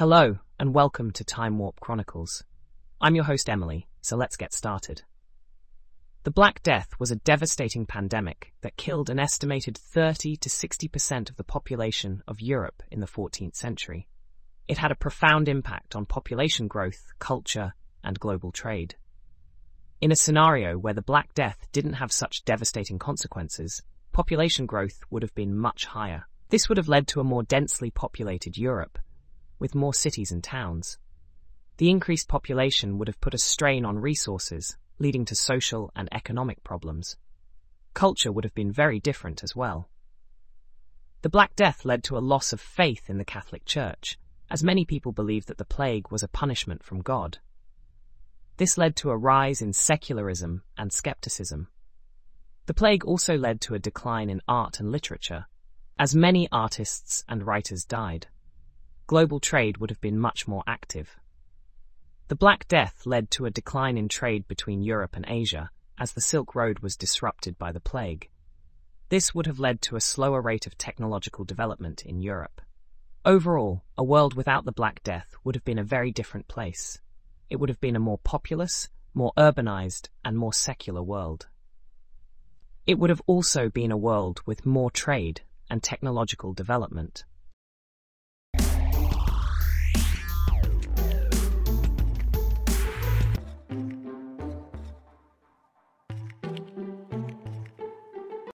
Hello, and welcome to Time Warp Chronicles. I'm your host Emily, so let's get started. The Black Death was a devastating pandemic that killed an estimated 30 to 60% of the population of Europe in the 14th century. It had a profound impact on population growth, culture, and global trade. In a scenario where the Black Death didn't have such devastating consequences, population growth would have been much higher. This would have led to a more densely populated Europe, with more cities and towns. The increased population would have put a strain on resources, leading to social and economic problems. Culture would have been very different as well. The Black Death led to a loss of faith in the Catholic Church, as many people believed that the plague was a punishment from God. This led to a rise in secularism and skepticism. The plague also led to a decline in art and literature, as many artists and writers died global trade would have been much more active. The Black Death led to a decline in trade between Europe and Asia as the Silk Road was disrupted by the plague. This would have led to a slower rate of technological development in Europe. Overall, a world without the Black Death would have been a very different place. It would have been a more populous, more urbanized, and more secular world. It would have also been a world with more trade and technological development.